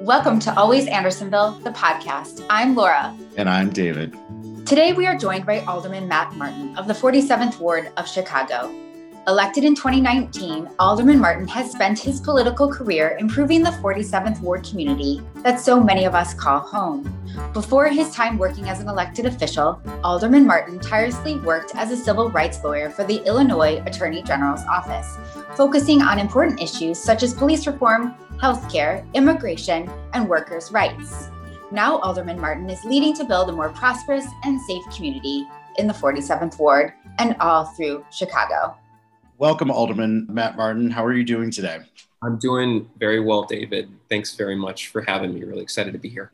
Welcome to Always Andersonville, the podcast. I'm Laura. And I'm David. Today we are joined by Alderman Matt Martin of the 47th Ward of Chicago. Elected in 2019, Alderman Martin has spent his political career improving the 47th Ward community that so many of us call home. Before his time working as an elected official, Alderman Martin tirelessly worked as a civil rights lawyer for the Illinois Attorney General's office, focusing on important issues such as police reform, healthcare, immigration, and workers' rights. Now, Alderman Martin is leading to build a more prosperous and safe community in the 47th Ward and all through Chicago. Welcome, Alderman Matt Martin. How are you doing today? I'm doing very well, David. Thanks very much for having me. Really excited to be here.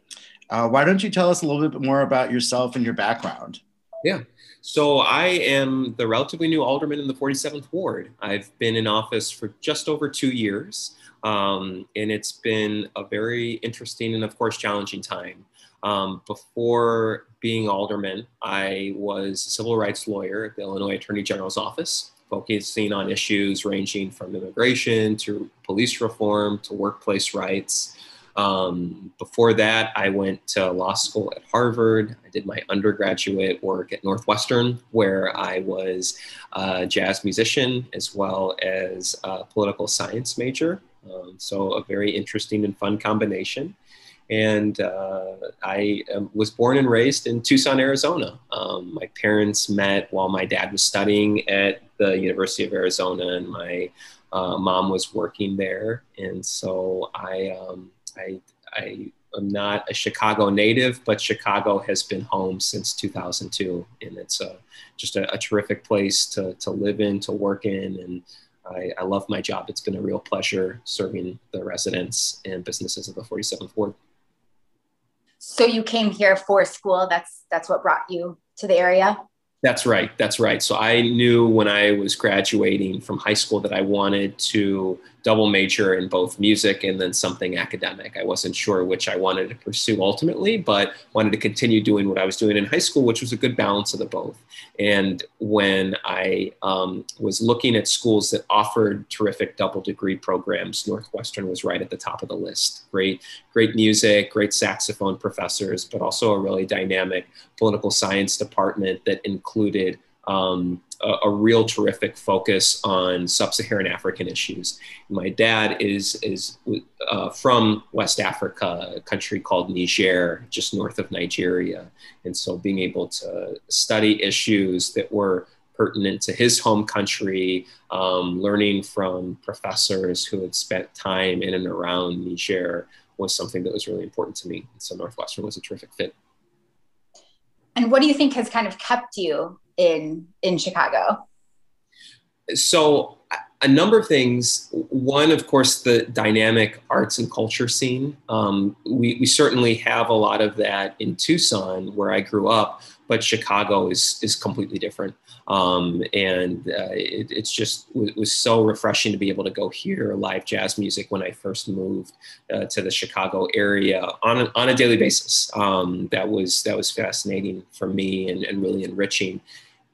Uh, why don't you tell us a little bit more about yourself and your background? Yeah. So I am the relatively new alderman in the 47th Ward. I've been in office for just over two years, um, and it's been a very interesting and, of course, challenging time. Um, before being alderman, I was a civil rights lawyer at the Illinois Attorney General's office focusing on issues ranging from immigration to police reform to workplace rights. Um, before that, I went to law school at Harvard. I did my undergraduate work at Northwestern, where I was a jazz musician as well as a political science major. Um, so, a very interesting and fun combination and uh, I um, was born and raised in Tucson, Arizona. Um, my parents met while my dad was studying at the University of Arizona, and my uh, mom was working there. And so I, um, I, I am not a Chicago native, but Chicago has been home since 2002, and it's a, just a, a terrific place to, to live in, to work in, and I, I love my job. It's been a real pleasure serving the residents and businesses of the 47th Ward. So you came here for school. That's that's what brought you to the area. That's right. That's right. So I knew when I was graduating from high school that I wanted to double major in both music and then something academic. I wasn't sure which I wanted to pursue ultimately, but wanted to continue doing what I was doing in high school, which was a good balance of the both. And when I um, was looking at schools that offered terrific double degree programs, Northwestern was right at the top of the list. Great, great music, great saxophone professors, but also a really dynamic political science department that included um, a, a, real terrific focus on sub-Saharan African issues. My dad is is uh, from West Africa, a country called Niger, just north of Nigeria, and so being able to study issues that were pertinent to his home country, um, learning from professors who had spent time in and around Niger was something that was really important to me. So Northwestern was a terrific fit. And what do you think has kind of kept you in in Chicago? So a number of things. One, of course, the dynamic arts and culture scene. Um, we, we certainly have a lot of that in Tucson, where I grew up, but Chicago is is completely different. Um, and uh, it, it's just it was so refreshing to be able to go hear live jazz music when I first moved uh, to the Chicago area on a, on a daily basis. Um, that was that was fascinating for me and, and really enriching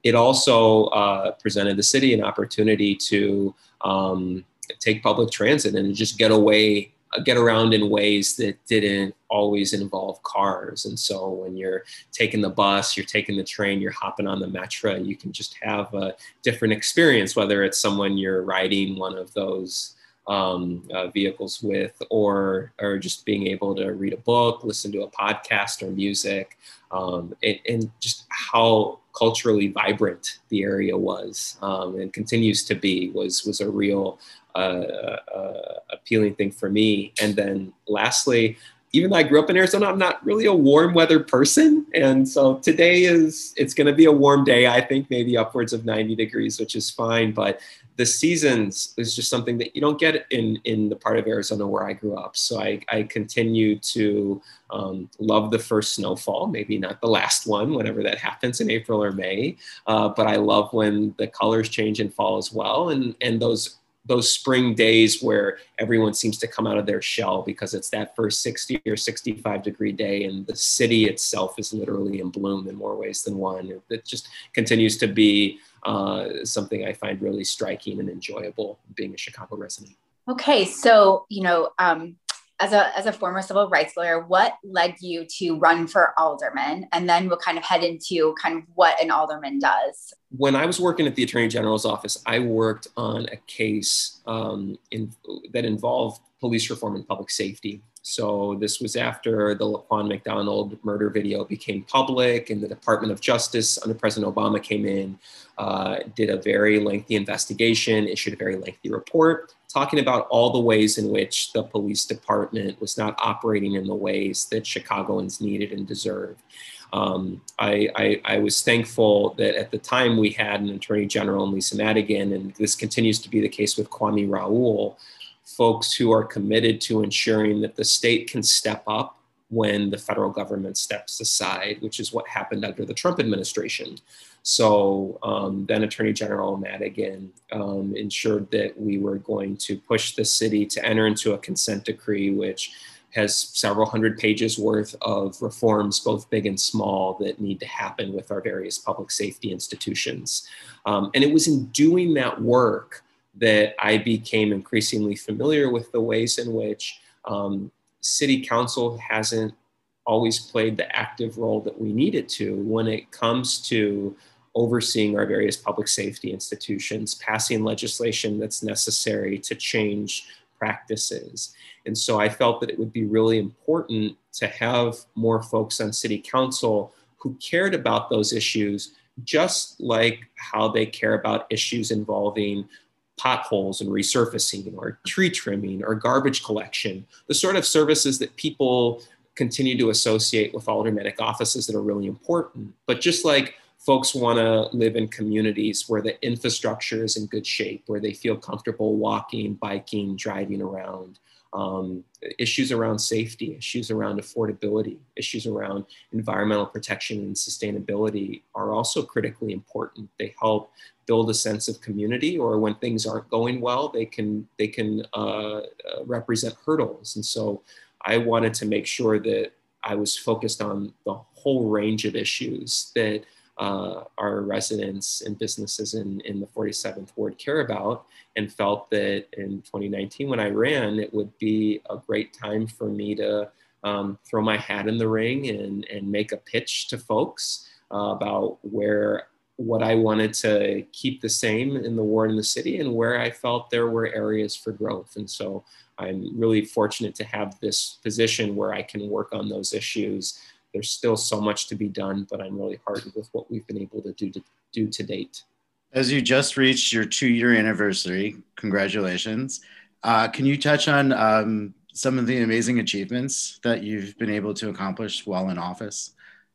it also uh, presented the city an opportunity to um, take public transit and just get away get around in ways that didn't always involve cars. And so when you're taking the bus you're taking the train you're hopping on the metro you can just have a different experience whether it's someone you're riding one of those um, uh, vehicles with, or or just being able to read a book, listen to a podcast or music, um, and, and, just how culturally vibrant the area was um, and continues to be was was a real uh, appealing thing for me. And then lastly, even though I grew up in Arizona, I'm not really a warm weather person. And so today is, it's going to be a warm day. I think maybe upwards of 90 degrees, which is fine. But the seasons is just something that you don't get in in the part of Arizona where I grew up. So I, I continue to um, love the first snowfall, maybe not the last one, whenever that happens in April or May. Uh, but I love when the colors change in fall as well, and and those those spring days where everyone seems to come out of their shell because it's that first 60 or 65 degree day and the city itself is literally in bloom in more ways than one. It just continues to be uh, something I find really striking and enjoyable being a Chicago resident. Okay, so you know, um, as a as a former civil rights lawyer, what led you to run for alderman? And then we'll kind of head into kind of what an alderman does. When I was working at the Attorney General's office, I worked on a case um, in, that involved police reform and public safety. So this was after the Laquan McDonald murder video became public, and the Department of Justice under President Obama came in, uh, did a very lengthy investigation, issued a very lengthy report talking about all the ways in which the police department was not operating in the ways that Chicagoans needed and deserved. Um, I, I, I, was thankful that at the time we had an Attorney General in Lisa Madigan, and this continues to be the case with Kwame Raoul, folks who are committed to ensuring that the state can step up when the federal government steps aside, which is what happened under the Trump administration. So um, then Attorney General Madigan um, ensured that we were going to push the city to enter into a consent decree, which has several hundred pages worth of reforms, both big and small, that need to happen with our various public safety institutions. Um, and it was in doing that work that I became increasingly familiar with the ways in which um, city council hasn't always played the active role that we need it to when it comes to overseeing our various public safety institutions, passing legislation that's necessary to change practices. And so I felt that it would be really important to have more folks on city council who cared about those issues, just like how they care about issues involving potholes and resurfacing or tree trimming or garbage collection, the sort of services that people continue to associate with aldermanic offices that are really important. But just like folks want to live in communities where the infrastructure is in good shape, where they feel comfortable walking, biking, driving around, um, issues around safety, issues around affordability, issues around environmental protection and sustainability are also critically important. They help build a sense of community, or when things aren't going well, they can they can uh, uh, represent hurdles. And so, I wanted to make sure that I was focused on the whole range of issues that uh, our residents and businesses in, in the 47th Ward care about, and felt that in 2019, when I ran, it would be a great time for me to um, throw my hat in the ring and, and make a pitch to folks uh, about where what I wanted to keep the same in the ward in the city and where I felt there were areas for growth. And so I'm really fortunate to have this position where I can work on those issues there's still so much to be done, but I'm really heartened with what we've been able to do to do to date. As you just reached your two-year anniversary, congratulations! Uh, can you touch on um, some of the amazing achievements that you've been able to accomplish while in office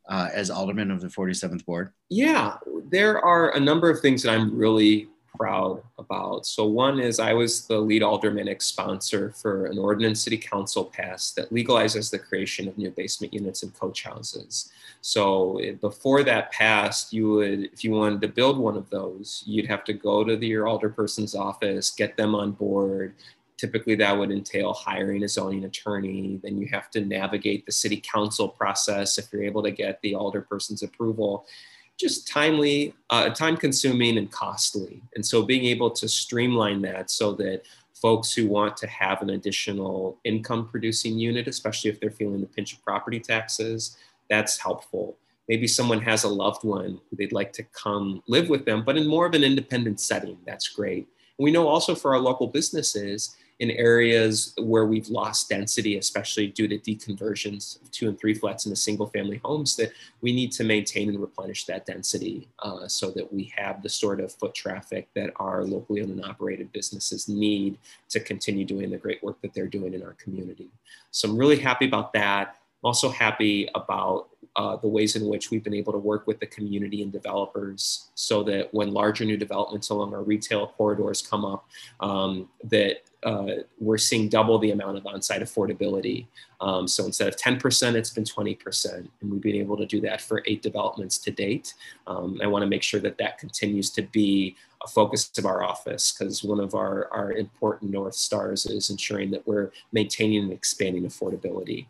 uh, as alderman of the 47th ward? Yeah, there are a number of things that I'm really proud about. So one is I was the lead aldermanic sponsor for an ordinance city council passed that legalizes the creation of new basement units and coach houses. So eh, before that passed, you would, if you wanted to build one of those, you'd have to go to the, your alderperson's office, get them on board. Typically, that would entail hiring a zoning attorney. Then you have to navigate the city council process if you're able to get the alderperson's approval just timely, uh, time consuming, and costly. And so being able to streamline that so that folks who want to have an additional income producing unit, especially if they're feeling the pinch of property taxes, that's helpful. Maybe someone has a loved one who they'd like to come live with them, but in more of an independent setting, that's great. And we know also for our local businesses, in areas where we've lost density, especially due to deconversions of two and three flats into single family homes, that we need to maintain and replenish that density uh, so that we have the sort of foot traffic that our locally owned and operated businesses need to continue doing the great work that they're doing in our community. So I'm really happy about that. I'm also happy about uh, the ways in which we've been able to work with the community and developers so that when larger new developments along our retail corridors come up, um, that uh, we're seeing double the amount of on-site affordability. Um, so instead of 10%, it's been 20%, and we've been able to do that for eight developments to date. Um, I want to make sure that that continues to be a focus of our office because one of our, our important North Stars is ensuring that we're maintaining and expanding affordability.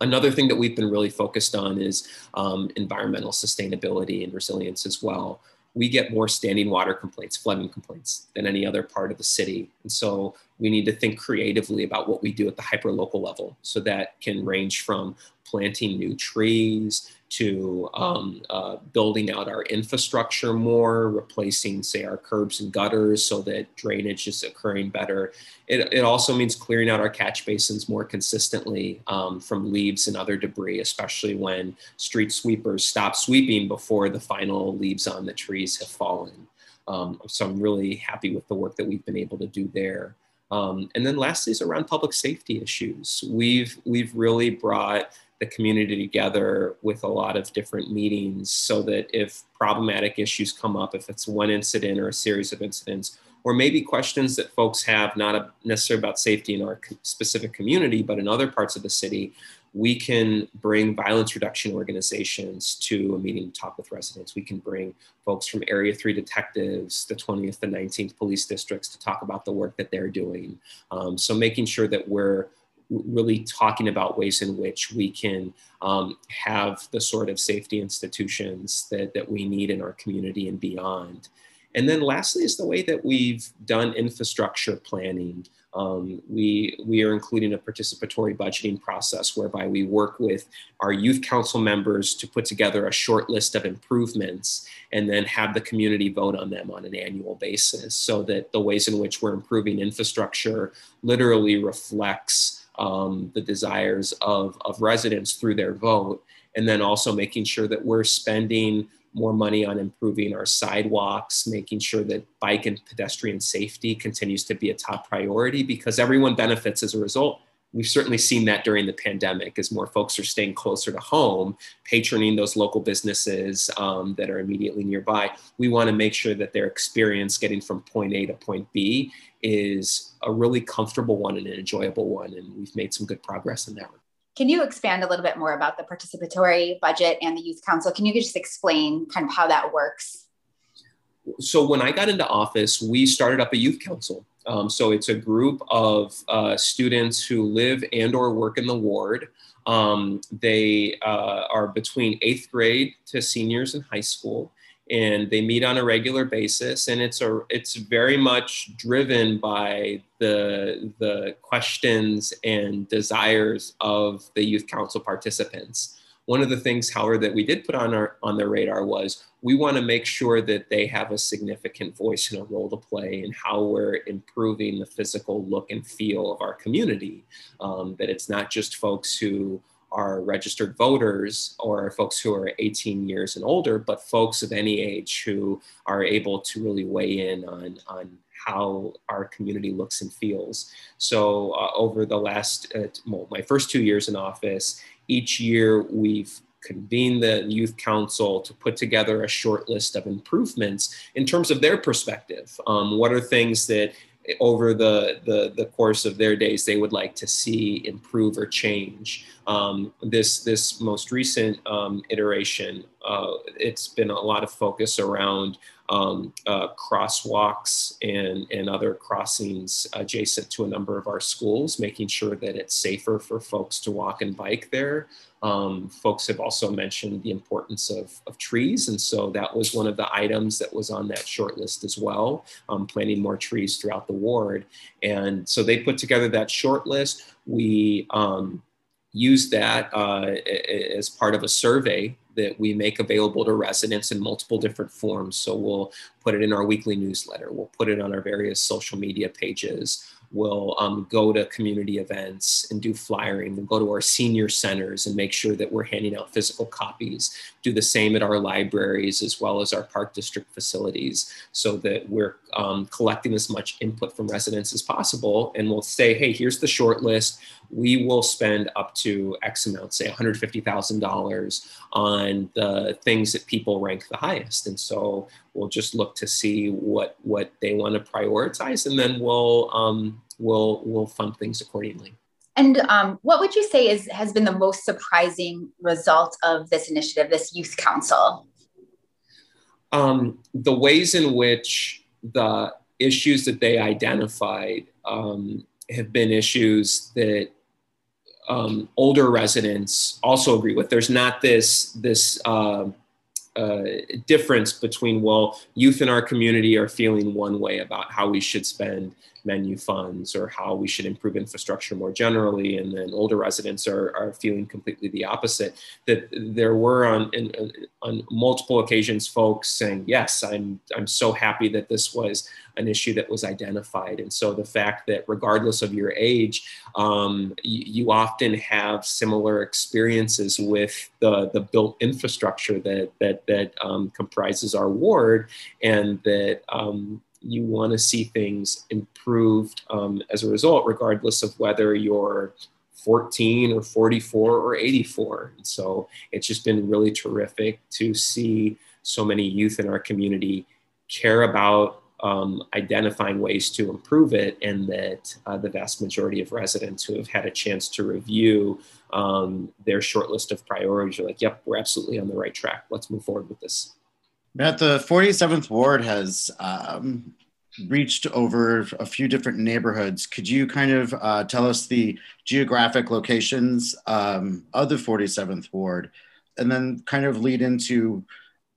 Another thing that we've been really focused on is um, environmental sustainability and resilience as well we get more standing water complaints, flooding complaints than any other part of the city. And so we need to think creatively about what we do at the hyperlocal level. So that can range from planting new trees to um, uh, building out our infrastructure more, replacing, say, our curbs and gutters so that drainage is occurring better. It, it also means clearing out our catch basins more consistently um, from leaves and other debris, especially when street sweepers stop sweeping before the final leaves on the trees have fallen. Um, so I'm really happy with the work that we've been able to do there. Um, and then lastly is around public safety issues. We've, we've really brought the community together with a lot of different meetings so that if problematic issues come up, if it's one incident or a series of incidents, or maybe questions that folks have, not necessarily about safety in our specific community, but in other parts of the city, we can bring violence reduction organizations to a meeting to talk with residents. We can bring folks from Area 3 detectives, the 20th and 19th police districts to talk about the work that they're doing. Um, so making sure that we're really talking about ways in which we can um, have the sort of safety institutions that, that we need in our community and beyond. And then lastly is the way that we've done infrastructure planning. Um, we, we are including a participatory budgeting process whereby we work with our youth council members to put together a short list of improvements and then have the community vote on them on an annual basis so that the ways in which we're improving infrastructure literally reflects um, the desires of, of residents through their vote. And then also making sure that we're spending more money on improving our sidewalks, making sure that bike and pedestrian safety continues to be a top priority because everyone benefits as a result we've certainly seen that during the pandemic as more folks are staying closer to home, patroning those local businesses um, that are immediately nearby. We want to make sure that their experience getting from point A to point B is a really comfortable one and an enjoyable one. And we've made some good progress in that. Can you expand a little bit more about the participatory budget and the youth council? Can you just explain kind of how that works? So when I got into office, we started up a youth council um, so it's a group of uh, students who live and or work in the ward. Um, they uh, are between eighth grade to seniors in high school and they meet on a regular basis and it's a it's very much driven by the the questions and desires of the youth council participants one of the things, however, that we did put on our on their radar was we want to make sure that they have a significant voice and a role to play in how we're improving the physical look and feel of our community. Um, that it's not just folks who are registered voters or folks who are 18 years and older, but folks of any age who are able to really weigh in on, on how our community looks and feels. So uh, over the last, uh, well, my first two years in office, each year we've convened the youth council to put together a short list of improvements in terms of their perspective. Um, what are things that over the, the, the, course of their days they would like to see improve or change. Um, this, this most recent um, iteration, uh, it's been a lot of focus around um, uh, crosswalks and, and other crossings adjacent to a number of our schools, making sure that it's safer for folks to walk and bike there. Um, folks have also mentioned the importance of, of, trees, and so that was one of the items that was on that short list as well, um, planting more trees throughout the ward. And so they put together that short list. We um, used that uh, as part of a survey that we make available to residents in multiple different forms. So we'll put it in our weekly newsletter, we'll put it on our various social media pages, we'll um, go to community events and do flyering. We'll go to our senior centers and make sure that we're handing out physical copies. Do the same at our libraries as well as our park district facilities so that we're um, collecting as much input from residents as possible. And we'll say, hey, here's the short list. We will spend up to X amount, say $150,000 on the things that people rank the highest. And so we'll just look to see what, what they want to prioritize and then we'll, um, we'll, we'll fund things accordingly. And um, what would you say is has been the most surprising result of this initiative, this youth council? Um, the ways in which the issues that they identified um, have been issues that um, older residents also agree with. There's not this this uh, uh, difference between well youth in our community are feeling one way about how we should spend menu funds or how we should improve infrastructure more generally and then older residents are, are feeling completely the opposite that there were on in, on multiple occasions folks saying yes i'm i'm so happy that this was an issue that was identified. And so the fact that regardless of your age um, you, you often have similar experiences with the the built infrastructure that that that um, comprises our ward and that um, you want to see things improved um, as a result, regardless of whether you're 14 or 44 or 84. And so it's just been really terrific to see so many youth in our community care about um, identifying ways to improve it, and that uh, the vast majority of residents who have had a chance to review um, their short list of priorities are like, yep, we're absolutely on the right track. Let's move forward with this. Matt, the 47th Ward has um, reached over a few different neighborhoods. Could you kind of uh, tell us the geographic locations um, of the 47th Ward and then kind of lead into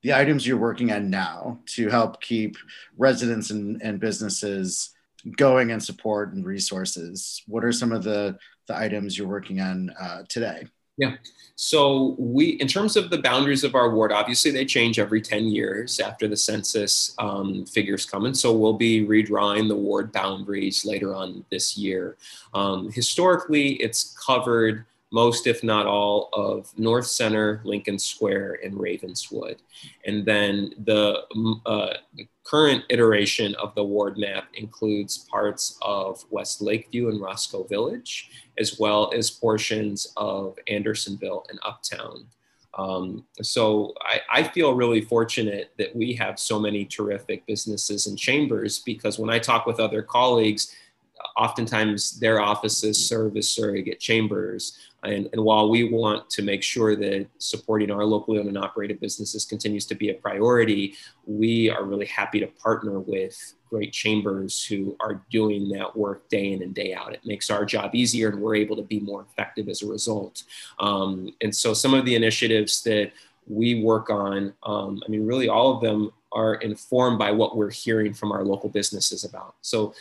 the items you're working on now to help keep residents and, and businesses going and support and resources? What are some of the, the items you're working on uh, today? Yeah. So we, in terms of the boundaries of our ward, obviously they change every 10 years after the census um, figures come in. So we'll be redrawing the ward boundaries later on this year. Um, historically, it's covered most, if not all, of North Center, Lincoln Square, and Ravenswood. And then the uh, current iteration of the ward map includes parts of West Lakeview and Roscoe Village, as well as portions of Andersonville and Uptown. Um, so I, I, feel really fortunate that we have so many terrific businesses and chambers because when I talk with other colleagues, oftentimes their offices serve as surrogate chambers. And, and, while we want to make sure that supporting our locally owned and operated businesses continues to be a priority, we are really happy to partner with great chambers who are doing that work day in and day out. It makes our job easier and we're able to be more effective as a result. Um, and so some of the initiatives that we work on, um, I mean, really all of them are informed by what we're hearing from our local businesses about. So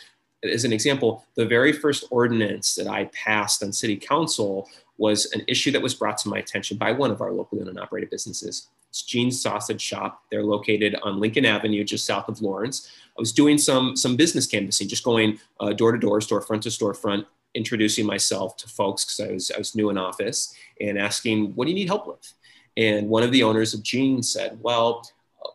as an example, the very first ordinance that I passed on city council was an issue that was brought to my attention by one of our locally owned and operated businesses. It's Gene's Sausage Shop. They're located on Lincoln Avenue, just south of Lawrence. I was doing some some business canvassing, just going uh, door to door, storefront to storefront, introducing myself to folks because I was I was new in office and asking, "What do you need help with?" And one of the owners of Gene said, "Well,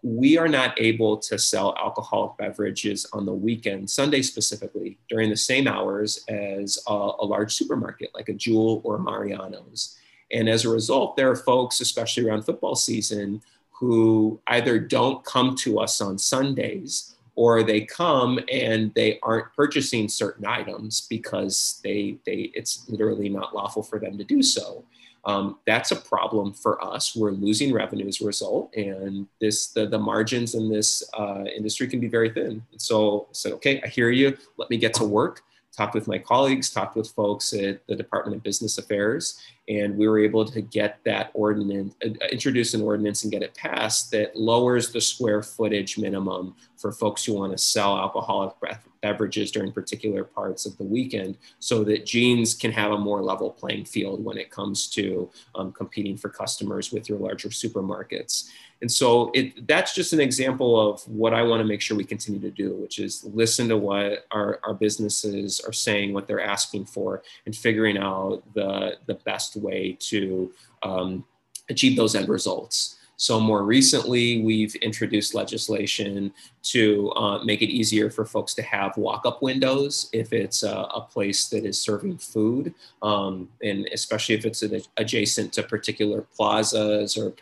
we are not able to sell alcoholic beverages on the weekend, Sunday specifically, during the same hours as a, a, large supermarket like a Jewel or a Mariano's. And as a result, there are folks, especially around football season, who either don't come to us on Sundays or they come and they aren't purchasing certain items because they, they it's literally not lawful for them to do so. Um, that's a problem for us. We're losing revenue as a result, and this the, the margins in this uh, industry can be very thin. And so, so okay, I hear you. Let me get to work talked with my colleagues, talked with folks at the Department of Business Affairs, and we were able to get that ordinance, uh, introduce an ordinance and get it passed that lowers the square footage minimum for folks who want to sell alcoholic beverages during particular parts of the weekend so that Gene's can have a more level playing field when it comes to um, competing for customers with your larger supermarkets. And so it, that's just an example of what I want to make sure we continue to do, which is listen to what our, our businesses are saying, what they're asking for, and figuring out the, the best way to um, achieve those end results. So more recently, we've introduced legislation to uh, make it easier for folks to have walk-up windows if it's a, a place that is serving food, um, and especially if it's adjacent to particular plazas or,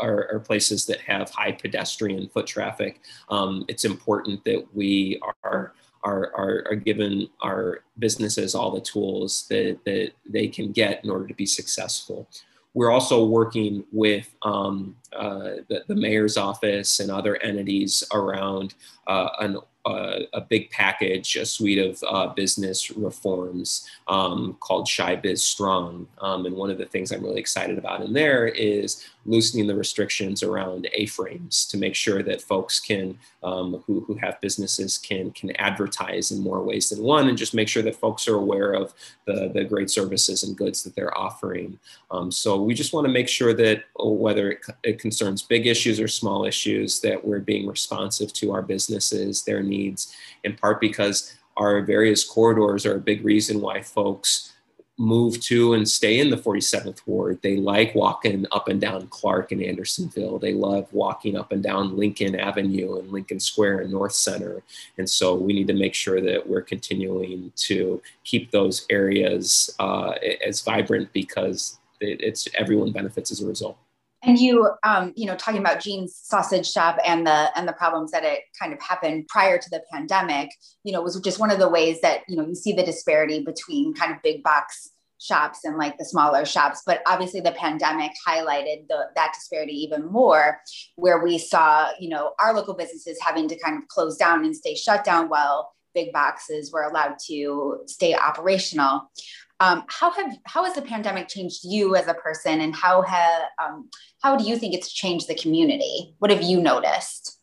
or, or, places that have high pedestrian foot traffic. Um, it's important that we are are, are, are given our businesses all the tools that, that they can get in order to be successful we're also working with um, uh, the, the, mayor's office and other entities around uh, an, a, a, big package, a suite of uh, business reforms um, called Biz Strong. Um, and one of the things I'm really excited about in there is loosening the restrictions around A-frames to make sure that folks can, um, who, who have businesses can, can advertise in more ways than one and just make sure that folks are aware of the, the great services and goods that they're offering. Um, so we just want to make sure that oh, whether it, it concerns big issues or small issues, that we're being responsive to our businesses, their needs, in part because our various corridors are a big reason why folks move to and stay in the 47th ward. They like walking up and down Clark and Andersonville. They love walking up and down Lincoln Avenue and Lincoln Square and North Center. And so we need to make sure that we're continuing to keep those areas uh, as vibrant because it's everyone benefits as a result. And you, um, you know, talking about Gene's sausage shop and the and the problems that it kind of happened prior to the pandemic, you know, was just one of the ways that you know you see the disparity between kind of big box shops and like the smaller shops. But obviously, the pandemic highlighted the, that disparity even more, where we saw, you know, our local businesses having to kind of close down and stay shut down while big boxes were allowed to stay operational. Um, how have how has the pandemic changed you as a person, and how have um, how do you think it's changed the community? What have you noticed?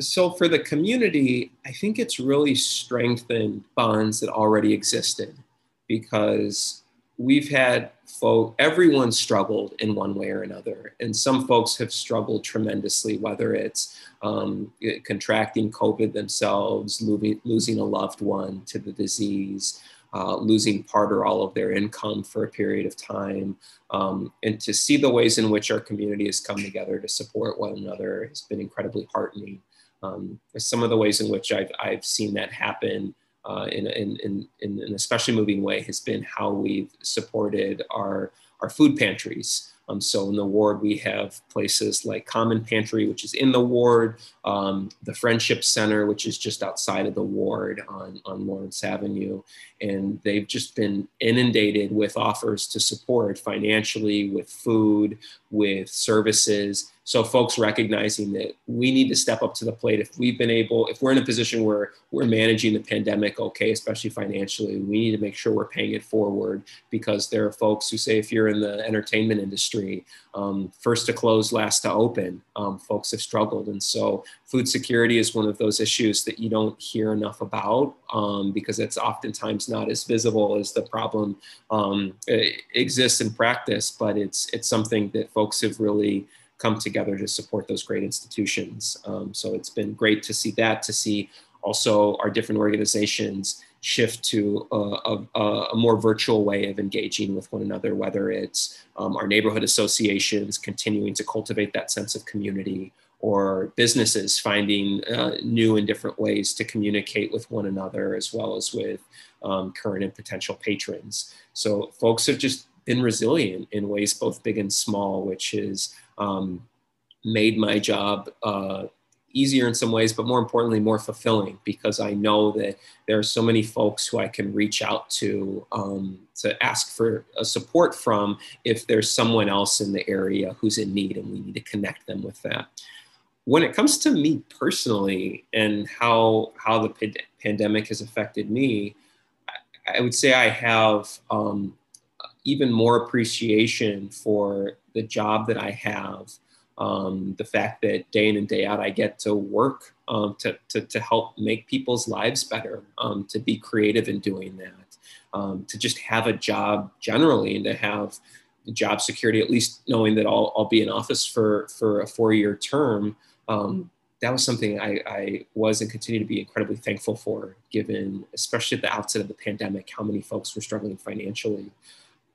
So for the community, I think it's really strengthened bonds that already existed because we've had folk everyone struggled in one way or another and some folks have struggled tremendously whether it's um, contracting covid themselves losing, losing a loved one to the disease uh, losing part or all of their income for a period of time. Um, and to see the ways in which our community has come together to support one another has been incredibly heartening. Um, some of the ways in which I've, I've seen that happen uh, in, in, in, in, an especially moving way has been how we've supported our, our food pantries. Um, so in the ward, we have places like Common Pantry, which is in the ward, um, the Friendship Center, which is just outside of the ward on, on Lawrence Avenue. And they've just been inundated with offers to support financially, with food, with services. So folks recognizing that we need to step up to the plate. If we've been able, if we're in a position where we're managing the pandemic okay, especially financially, we need to make sure we're paying it forward because there are folks who say if you're in the entertainment industry, um, first to close, last to open, um, folks have struggled. And so food security is one of those issues that you don't hear enough about um, because it's oftentimes not as visible as the problem um, exists in practice, but it's, it's something that folks have really come together to support those great institutions. Um, so it's been great to see that, to see also our different organizations shift to a, a, a, more virtual way of engaging with one another, whether it's um, our neighborhood associations continuing to cultivate that sense of community or businesses finding uh, new and different ways to communicate with one another as well as with um, current and potential patrons. So folks have just been resilient in ways both big and small, which has um, made my job uh, easier in some ways, but more importantly, more fulfilling because I know that there are so many folks who I can reach out to um, to ask for a support from if there's someone else in the area who's in need and we need to connect them with that. When it comes to me personally and how how the pand- pandemic has affected me, I, I would say I have um, even more appreciation for the job that I have, um, the fact that day in and day out I get to work um, to, to, to, help make people's lives better, um, to be creative in doing that, um, to just have a job generally and to have job security, at least knowing that I'll, I'll be in office for, for a four year term. Um, that was something I, I, was and continue to be incredibly thankful for, given, especially at the outset of the pandemic, how many folks were struggling financially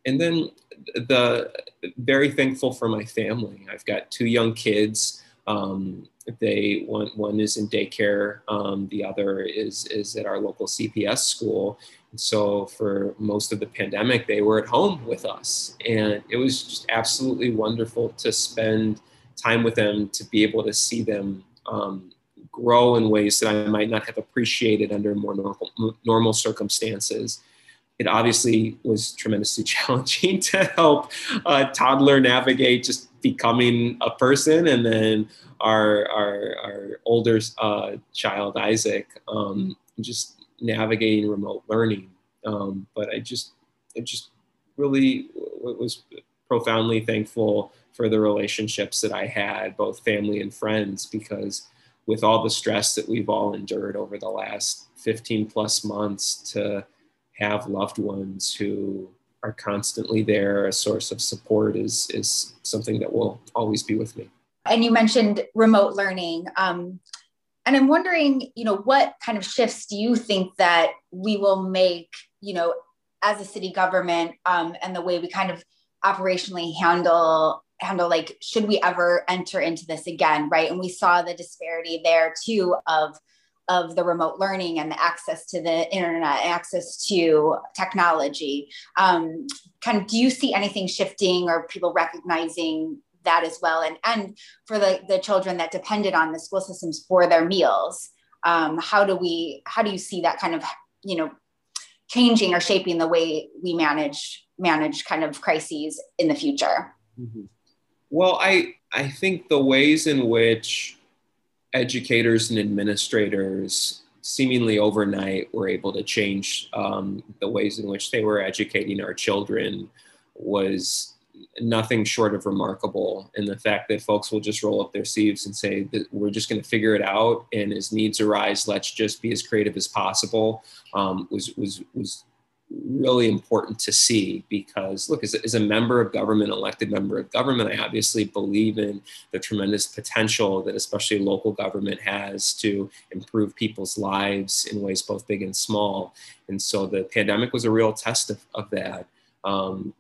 and then the very thankful for my family. I've got two young kids. Um, they one one is in daycare, um, the other is is at our local CPS school. And so for most of the pandemic, they were at home with us, and it was just absolutely wonderful to spend time with them, to be able to see them um, grow in ways that I might not have appreciated under more normal, normal circumstances it obviously was tremendously challenging to help a toddler navigate just becoming a person, and then our our, our older uh, child Isaac, um, just navigating remote learning. Um, but I just I just really was profoundly thankful for the relationships that I had, both family and friends, because with all the stress that we've all endured over the last 15 plus months to have loved ones who are constantly there, a source of support is, is something that will always be with me. And you mentioned remote learning. Um, and I'm wondering, you know, what kind of shifts do you think that we will make, you know, as a city government um, and the way we kind of operationally handle handle like should we ever enter into this again right? And we saw the disparity there too of of the remote learning and the access to the internet access to technology. Um, kind of do you see anything shifting or people recognizing that as well? And and for the the children that depended on the school systems for their meals um, how do we how do you see that kind of you know changing or shaping the way we manage manage kind of crises in the future? Mm-hmm. Well i i think the ways in which educators and administrators seemingly overnight were able to change um, the ways in which they were educating our children was nothing short of remarkable in the fact that folks will just roll up their sleeves and say that we're just going to figure it out and as needs arise let's just be as creative as possible um, was was was really important to see because look as a, as a member of government elected member of government i obviously believe in the tremendous potential that especially local government has to improve people's lives in ways both big and small and so the pandemic was a real test of, of that um,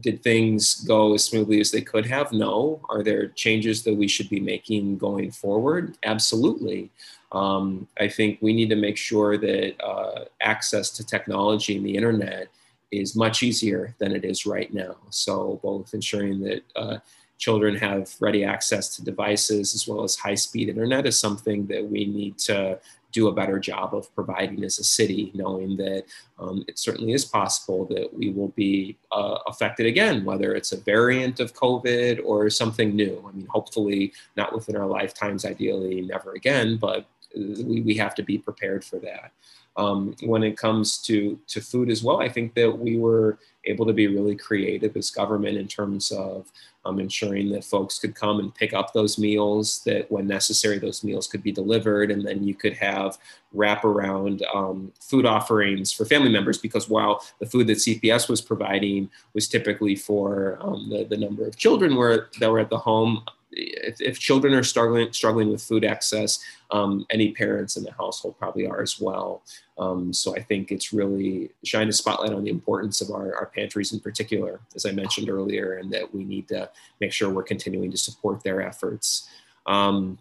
did things go as smoothly as they could have? No. Are there changes that we should be making going forward? Absolutely. Um, I think we need to make sure that uh, access to technology and the internet is much easier than it is right now. So, both ensuring that uh, children have ready access to devices as well as high speed internet is something that we need to do a better job of providing as a city, knowing that um, it certainly is possible that we will be uh, affected again, whether it's a variant of COVID or something new. I mean, hopefully not within our lifetimes, ideally never again, but we, we have to be prepared for that. Um, when it comes to, to food as well, I think that we were able to be really creative as government in terms of um, ensuring that folks could come and pick up those meals, that when necessary, those meals could be delivered, and then you could have wraparound um, food offerings for family members. Because while the food that CPS was providing was typically for um, the, the number of children were, that were at the home, if, if children are struggling struggling with food access, um, any parents in the household probably are as well. Um, so I think it's really shine a spotlight on the importance of our, our pantries in particular, as I mentioned earlier, and that we need to make sure we're continuing to support their efforts. Um,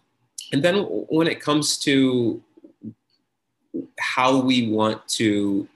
and then when it comes to how we want to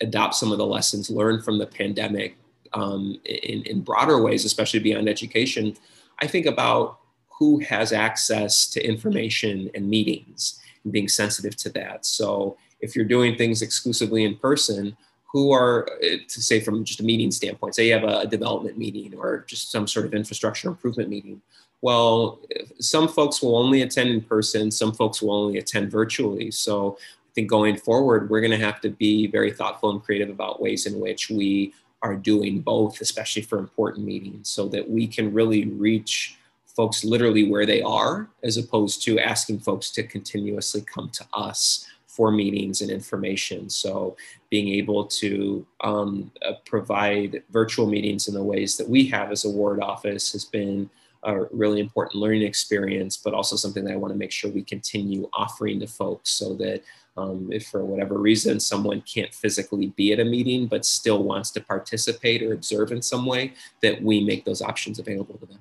adopt some of the lessons learned from the pandemic um, in, in broader ways, especially beyond education, I think about who has access to information and meetings and being sensitive to that. So if you're doing things exclusively in person, who are, uh, to say from just a meeting standpoint, say you have a development meeting or just some sort of infrastructure improvement meeting. Well, some folks will only attend in person, some folks will only attend virtually. So I think going forward, we're going to have to be very thoughtful and creative about ways in which we are doing both, especially for important meetings, so that we can really reach folks literally where they are, as opposed to asking folks to continuously come to us for meetings and information. So, being able to um, uh, provide virtual meetings in the ways that we have as a ward office has been a really important learning experience, but also something that I want to make sure we continue offering to folks so that um, if for whatever reason someone can't physically be at a meeting but still wants to participate or observe in some way, that we make those options available to them.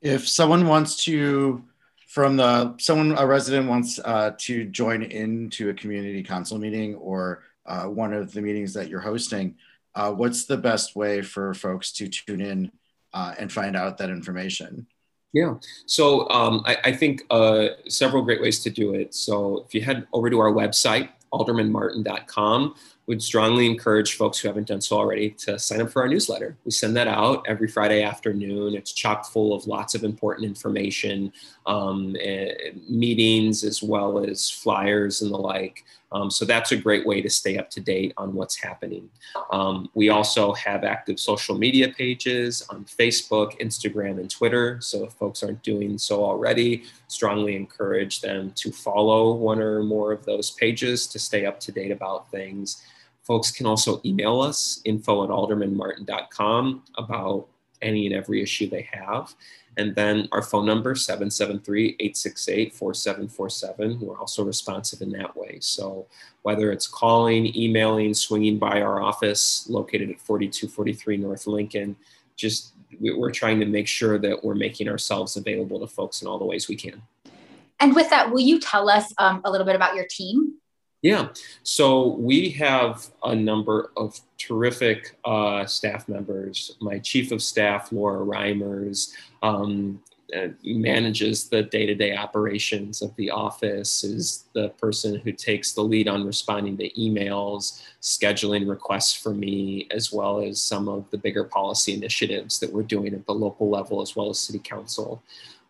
If someone wants to, from the someone a resident wants uh, to join into a community council meeting or uh, one of the meetings that you're hosting, uh, what's the best way for folks to tune in uh, and find out that information? Yeah. So um, I, I, think uh, several great ways to do it. So if you head over to our website, aldermanmartin.com, would strongly encourage folks who haven't done so already to sign up for our newsletter. We send that out every Friday afternoon. It's chock full of lots of important information, um, meetings, as well as flyers and the like. Um, so that's a great way to stay up to date on what's happening. Um, we also have active social media pages on Facebook, Instagram, and Twitter. So if folks aren't doing so already, strongly encourage them to follow one or more of those pages to stay up to date about things. Folks can also email us info at aldermanmartin.com about any and every issue they have. And then our phone number, 773-868-4747. We're also responsive in that way. So whether it's calling, emailing, swinging by our office located at 4243 North Lincoln, just we're trying to make sure that we're making ourselves available to folks in all the ways we can. And with that, will you tell us um, a little bit about your team? Yeah, so we have a number of terrific uh, staff members. My chief of staff, Laura Reimers, um, uh, manages the day-to-day operations of the office is the person who takes the lead on responding to emails scheduling requests for me as well as some of the bigger policy initiatives that we're doing at the local level as well as city council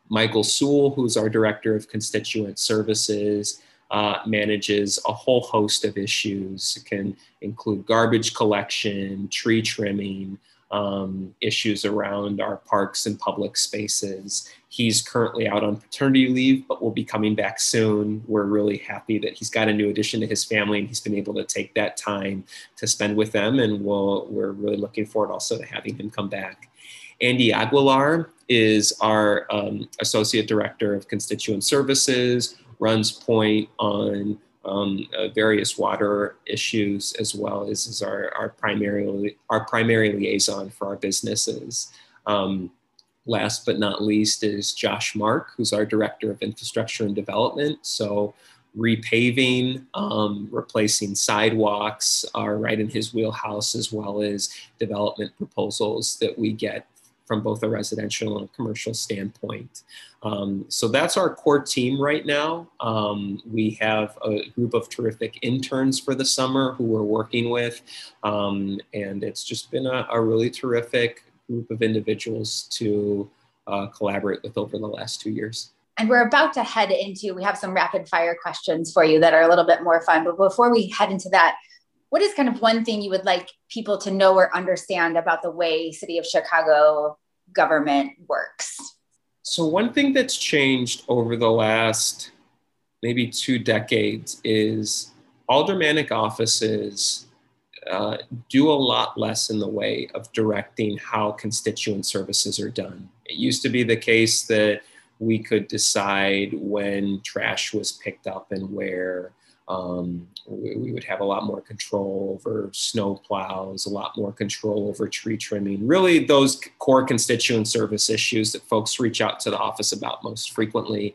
michael sewell who's our director of constituent services uh, manages a whole host of issues. It can include garbage collection, tree trimming, um, issues around our parks and public spaces. He's currently out on paternity leave, but will be coming back soon. We're really happy that he's got a new addition to his family and he's been able to take that time to spend with them. And we'll, we're really looking forward also to having him come back. Andy Aguilar is our um, Associate Director of Constituent Services, runs point on um, uh, various water issues as well as our, our primary our primary liaison for our businesses. Um, last but not least is Josh Mark, who's our director of infrastructure and development. So repaving, um, replacing sidewalks are right in his wheelhouse, as well as development proposals that we get from both a residential and a commercial standpoint. Um, so that's our core team right now. Um, we have a group of terrific interns for the summer who we're working with, um, and it's just been a, a, really terrific group of individuals to uh, collaborate with over the last two years. And we're about to head into, we have some rapid fire questions for you that are a little bit more fun. But before we head into that, what is kind of one thing you would like people to know or understand about the way City of Chicago government works? So, one thing that's changed over the last maybe two decades is aldermanic offices uh, do a lot less in the way of directing how constituent services are done. It used to be the case that we could decide when trash was picked up and where, um, we, we, would have a lot more control over snow plows, a lot more control over tree trimming. Really, those core constituent service issues that folks reach out to the office about most frequently.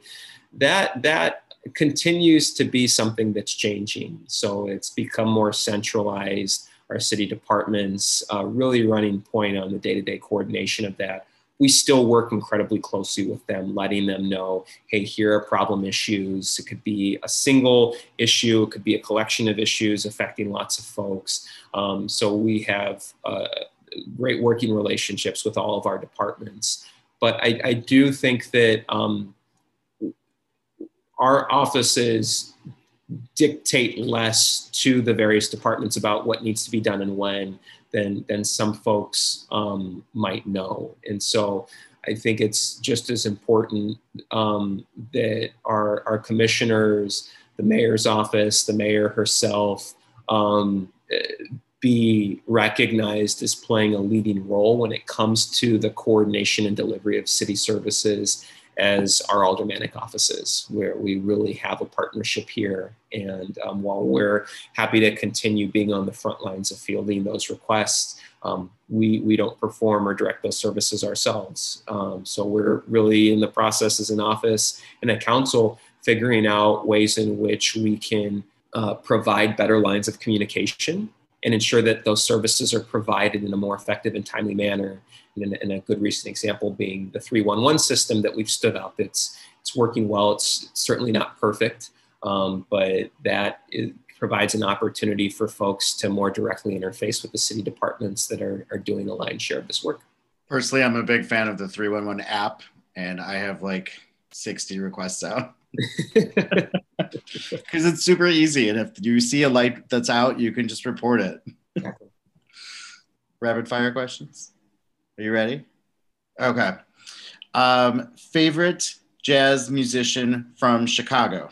That that continues to be something that's changing. So it's become more centralized. Our city departments uh, really running point on the day-to-day coordination of that we still work incredibly closely with them, letting them know, hey, here are problem issues. It could be a single issue, it could be a collection of issues affecting lots of folks. Um, so we have uh, great working relationships with all of our departments. But I, I do think that um, our offices dictate less to the various departments about what needs to be done and when than than some folks um, might know. And so I think it's just as important um, that our our commissioners, the mayor's office, the mayor herself, um, be recognized as playing a leading role when it comes to the coordination and delivery of city services as our aldermanic offices, where we really have a partnership here. And um, while we're happy to continue being on the front lines of fielding those requests, um, we, we don't perform or direct those services ourselves. Um, so we're really in the process as an office and a council figuring out ways in which we can uh, provide better lines of communication and ensure that those services are provided in a more effective and timely manner and, and a good recent example being the 311 system that we've stood up. It's, it's working well. It's certainly not perfect, um, but that is, provides an opportunity for folks to more directly interface with the city departments that are, are doing a lion's share of this work. Personally, I'm a big fan of the 311 app, and I have like 60 requests out. Because it's super easy. And if you see a light that's out, you can just report it. Rapid fire questions. Are you ready? Okay. Um, favorite jazz musician from Chicago?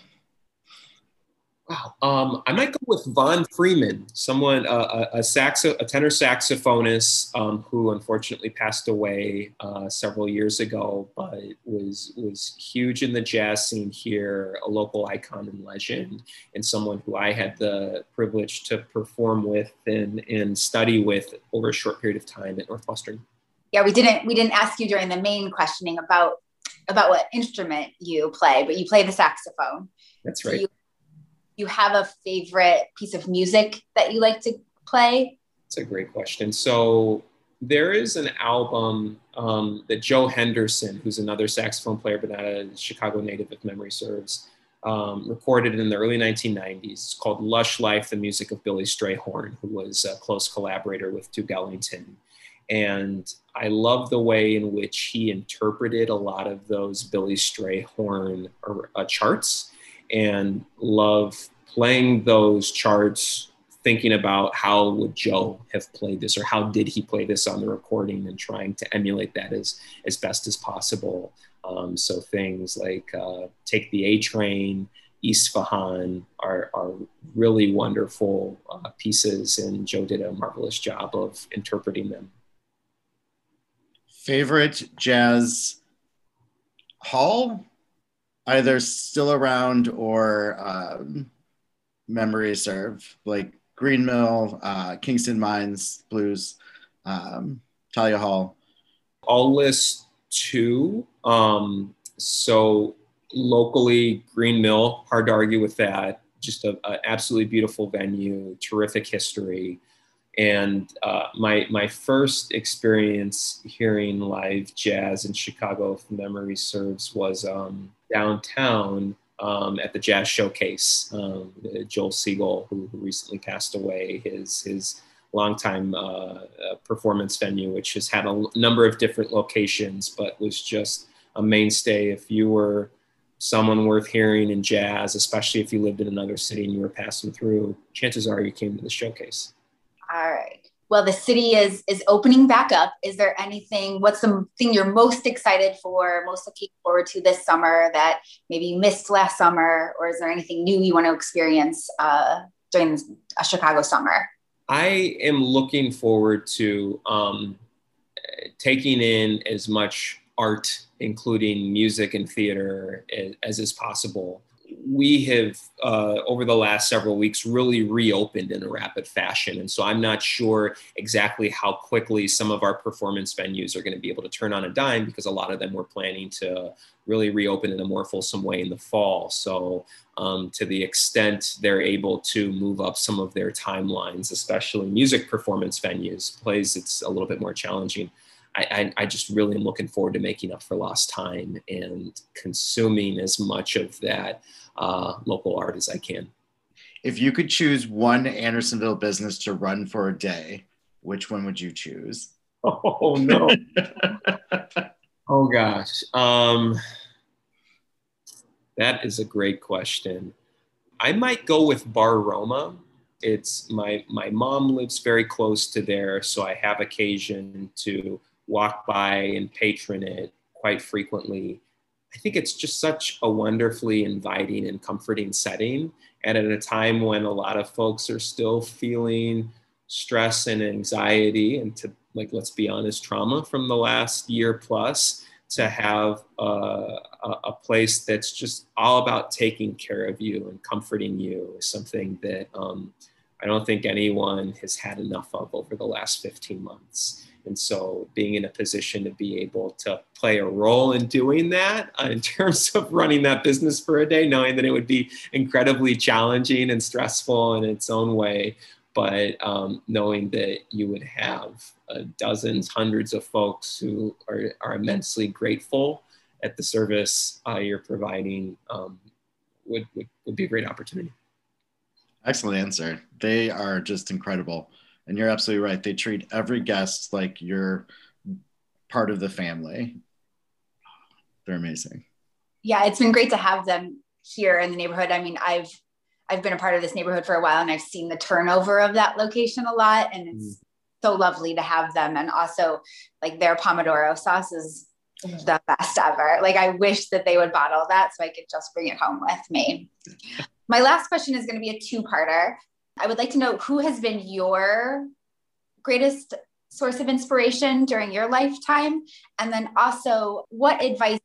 Wow. Um, I might go with Von Freeman, someone, uh, a, a, saxo, a tenor saxophonist um, who unfortunately passed away uh, several years ago, but was was huge in the jazz scene here, a local icon and legend, and someone who I had the privilege to perform with and, and study with over a short period of time at Northwestern. Yeah, we didn't we didn't ask you during the main questioning about about what instrument you play, but you play the saxophone. That's right. So you, you have a favorite piece of music that you like to play? It's a great question. So there is an album um, that Joe Henderson, who's another saxophone player but not a Chicago native, if memory serves, um, recorded in the early 1990s. It's called Lush Life, the music of Billy Strayhorn, who was a close collaborator with Duke Ellington. And I love the way in which he interpreted a lot of those Billy Strayhorn uh, charts and love playing those charts thinking about how would joe have played this or how did he play this on the recording and trying to emulate that as as best as possible. Um, so things like uh, take the a train isfahan are, are really wonderful uh, pieces and joe did a marvelous job of interpreting them favorite jazz hall either still around or um, memory serve, like Green Mill, uh, Kingston Mines Blues, um, Thalia Hall. I'll list two. Um, so locally, Green Mill, hard to argue with that. Just an absolutely beautiful venue, terrific history. And uh, my my first experience hearing live jazz in Chicago, if memory serves, was um, downtown um, at the Jazz Showcase. Um, Joe Segal, who, recently passed away, his his longtime uh, uh, performance venue, which has had a number of different locations, but was just a mainstay. If you were someone worth hearing in jazz, especially if you lived in another city and you were passing through, chances are you came to the showcase. All right. Well the city is is opening back up. Is there anything what's the thing you're most excited for most looking forward to this summer that maybe you missed last summer? Or is there anything new you want to experience uh, during a chicago summer? I am looking forward to um, taking in as much art including music and theater as, as is possible we have uh, over the last several weeks really reopened in a rapid fashion. And so i'm not sure exactly how quickly some of our performance venues are going to be able to turn on a dime because a lot of them were planning to really reopen in a more fulsome way in the fall. So um, to the extent they're able to move up some of their timelines especially music performance venues plays it's a little bit more challenging I, I, I, just really am looking forward to making up for lost time and consuming as much of that uh, local art as I can. If you could choose one Andersonville business to run for a day, which one would you choose? Oh no. oh gosh. Um, that is a great question. I might go with Bar Roma. It's my my mom lives very close to there, so I have occasion to walk by and patron it quite frequently. I think it's just such a wonderfully inviting and comforting setting. And at a time when a lot of folks are still feeling stress and anxiety, and to like, let's be honest, trauma from the last year plus, to have a, a, place that's just all about taking care of you and comforting you is something that um, I don't think anyone has had enough of over the last 15 months. And so being in a position to be able to play a role in doing that uh, in terms of running that business for a day, knowing that it would be incredibly challenging and stressful in its own way, but um, knowing that you would have uh, dozens, hundreds of folks who are, are immensely grateful at the service uh, you're providing um, would, would, would be a great opportunity. Excellent answer. They are just incredible. And you're absolutely right. They treat every guest like you're part of the family. They're amazing. Yeah, it's been great to have them here in the neighborhood. I mean, I've I've been a part of this neighborhood for a while and I've seen the turnover of that location a lot and it's mm. so lovely to have them and also like their pomodoro sauce is the best ever. Like I wish that they would bottle that so I could just bring it home with me. My last question is going to be a two-parter. I would like to know who has been your greatest source of inspiration during your lifetime? And then also what advice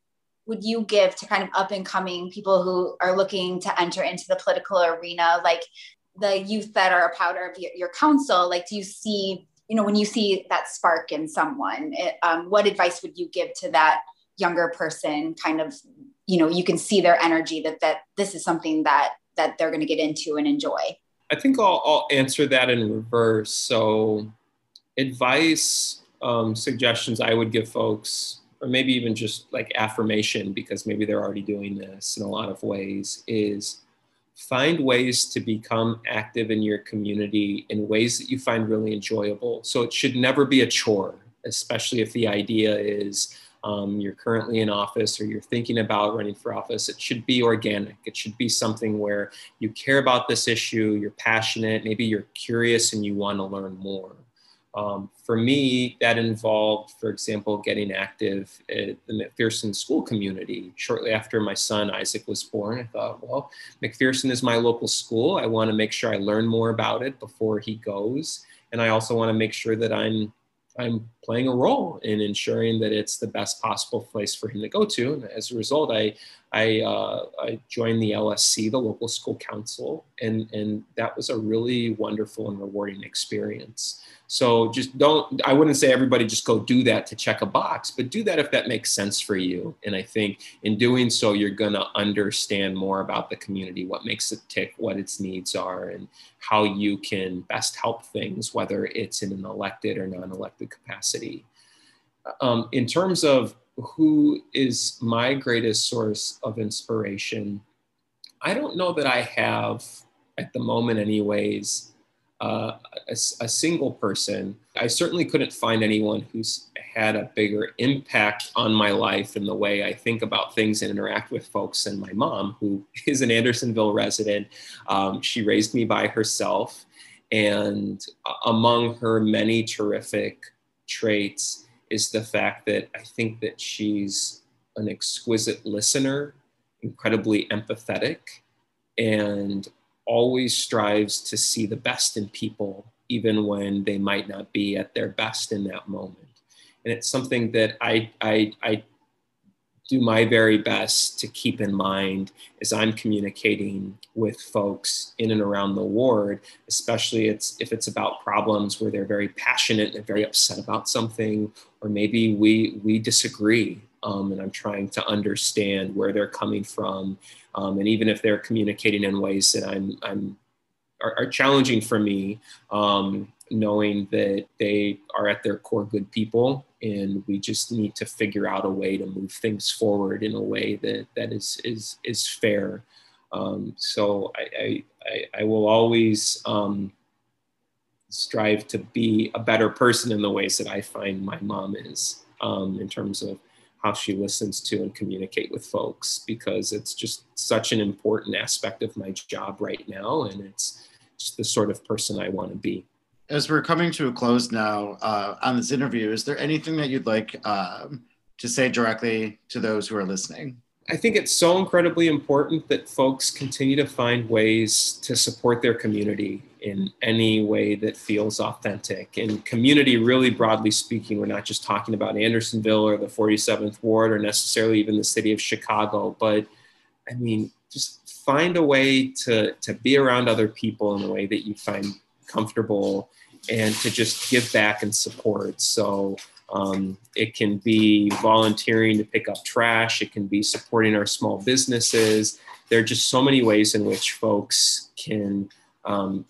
would you give to kind of up and coming people who are looking to enter into the political arena like the youth that are a part of your, council? Like do you see you know when you see that spark in someone it, um, what advice would you give to that younger person kind of you know you can see their energy that that this is something that that they're going to get into and enjoy i think i'll, I'll answer that in reverse so advice um, suggestions i would give folks or maybe even just like affirmation because maybe they're already doing this in a lot of ways is find ways to become active in your community in ways that you find really enjoyable. So it should never be a chore, especially if the idea is um, you're currently in office or you're thinking about running for office. It should be organic. It should be something where you care about this issue, you're passionate, maybe you're curious and you want to learn more. Um, for me, that involved, for example, getting active at the McPherson school community. Shortly after my son Isaac was born, I thought, well, McPherson is my local school. I want to make sure I learn more about it before he goes. And I also want to make sure that I'm I'm playing a role in ensuring that it's the best possible place for him to go to. And as a result, I I, uh, I joined the LSC, the local school council, and and that was a really wonderful and rewarding experience. So just don't, I wouldn't say everybody just go do that to check a box, but do that if that makes sense for you. And I think in doing so, you're going to understand more about the community, what makes it tick, what its needs are, and how you can best help things, whether it's in an elected or non elected capacity. Um, in terms of who is my greatest source of inspiration, I don't know that I have, at the moment, anyways, uh, a, a, single person. I certainly couldn't find anyone who's had a bigger impact on my life and the way I think about things and interact with folks than my mom, who is an Andersonville resident. Um, she raised me by herself. And among her many terrific traits is the fact that I think that she's an exquisite listener, incredibly empathetic, and always strives to see the best in people, even when they might not be at their best in that moment. And it's something that I, I, I do my very best to keep in mind as I'm communicating with folks in and around the ward, especially it's, if it's about problems where they're very passionate and very upset about something, or maybe we, we disagree um, and I'm trying to understand where they're coming from. Um, and even if they're communicating in ways that I'm, I'm are, are challenging for me, um, knowing that they are at their core good people, and we just need to figure out a way to move things forward in a way that that is is is fair. Um, so I, I, I will always um, strive to be a better person in the ways that I find my mom is um, in terms of how she listens to and communicate with folks because it's just such an important aspect of my job right now and it's just the sort of person i want to be as we're coming to a close now uh, on this interview is there anything that you'd like um, to say directly to those who are listening I think it's so incredibly important that folks continue to find ways to support their community in any way that feels authentic. And community, really broadly speaking, we're not just talking about Andersonville or the 47th Ward or necessarily even the city of Chicago, but I mean, just find a way to, to be around other people in a way that you find comfortable and to just give back and support. So, um, it can be volunteering to pick up trash. It can be supporting our small businesses. There are just so many ways in which folks can um,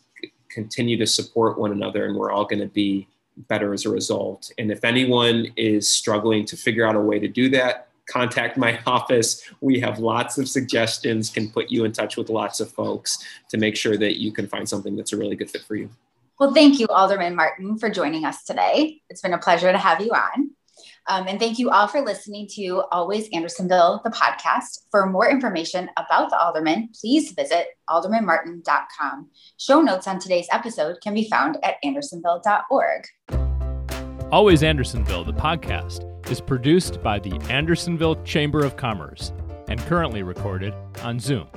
continue to support one another, and we're all going to be better as a result. And if anyone is struggling to figure out a way to do that, contact my office. We have lots of suggestions, can put you in touch with lots of folks to make sure that you can find something that's a really good fit for you. Well, thank you, Alderman Martin, for joining us today. It's been a pleasure to have you on. Um, and thank you all for listening to Always Andersonville, the podcast. For more information about the Alderman, please visit aldermanmartin.com. Show notes on today's episode can be found at andersonville.org. Always Andersonville, the podcast, is produced by the Andersonville Chamber of Commerce and currently recorded on Zoom.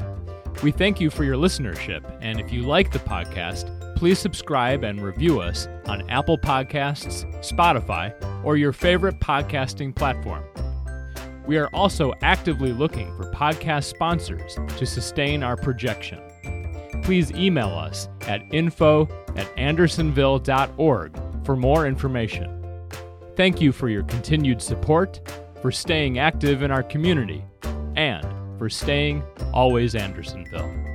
We thank you for your listenership, and if you like the podcast, please subscribe and review us on Apple Podcasts, Spotify, or your favorite podcasting platform. We are also actively looking for podcast sponsors to sustain our projection. Please email us at info at andersonville.org for more information. Thank you for your continued support, for staying active in our community, and for staying always Andersonville.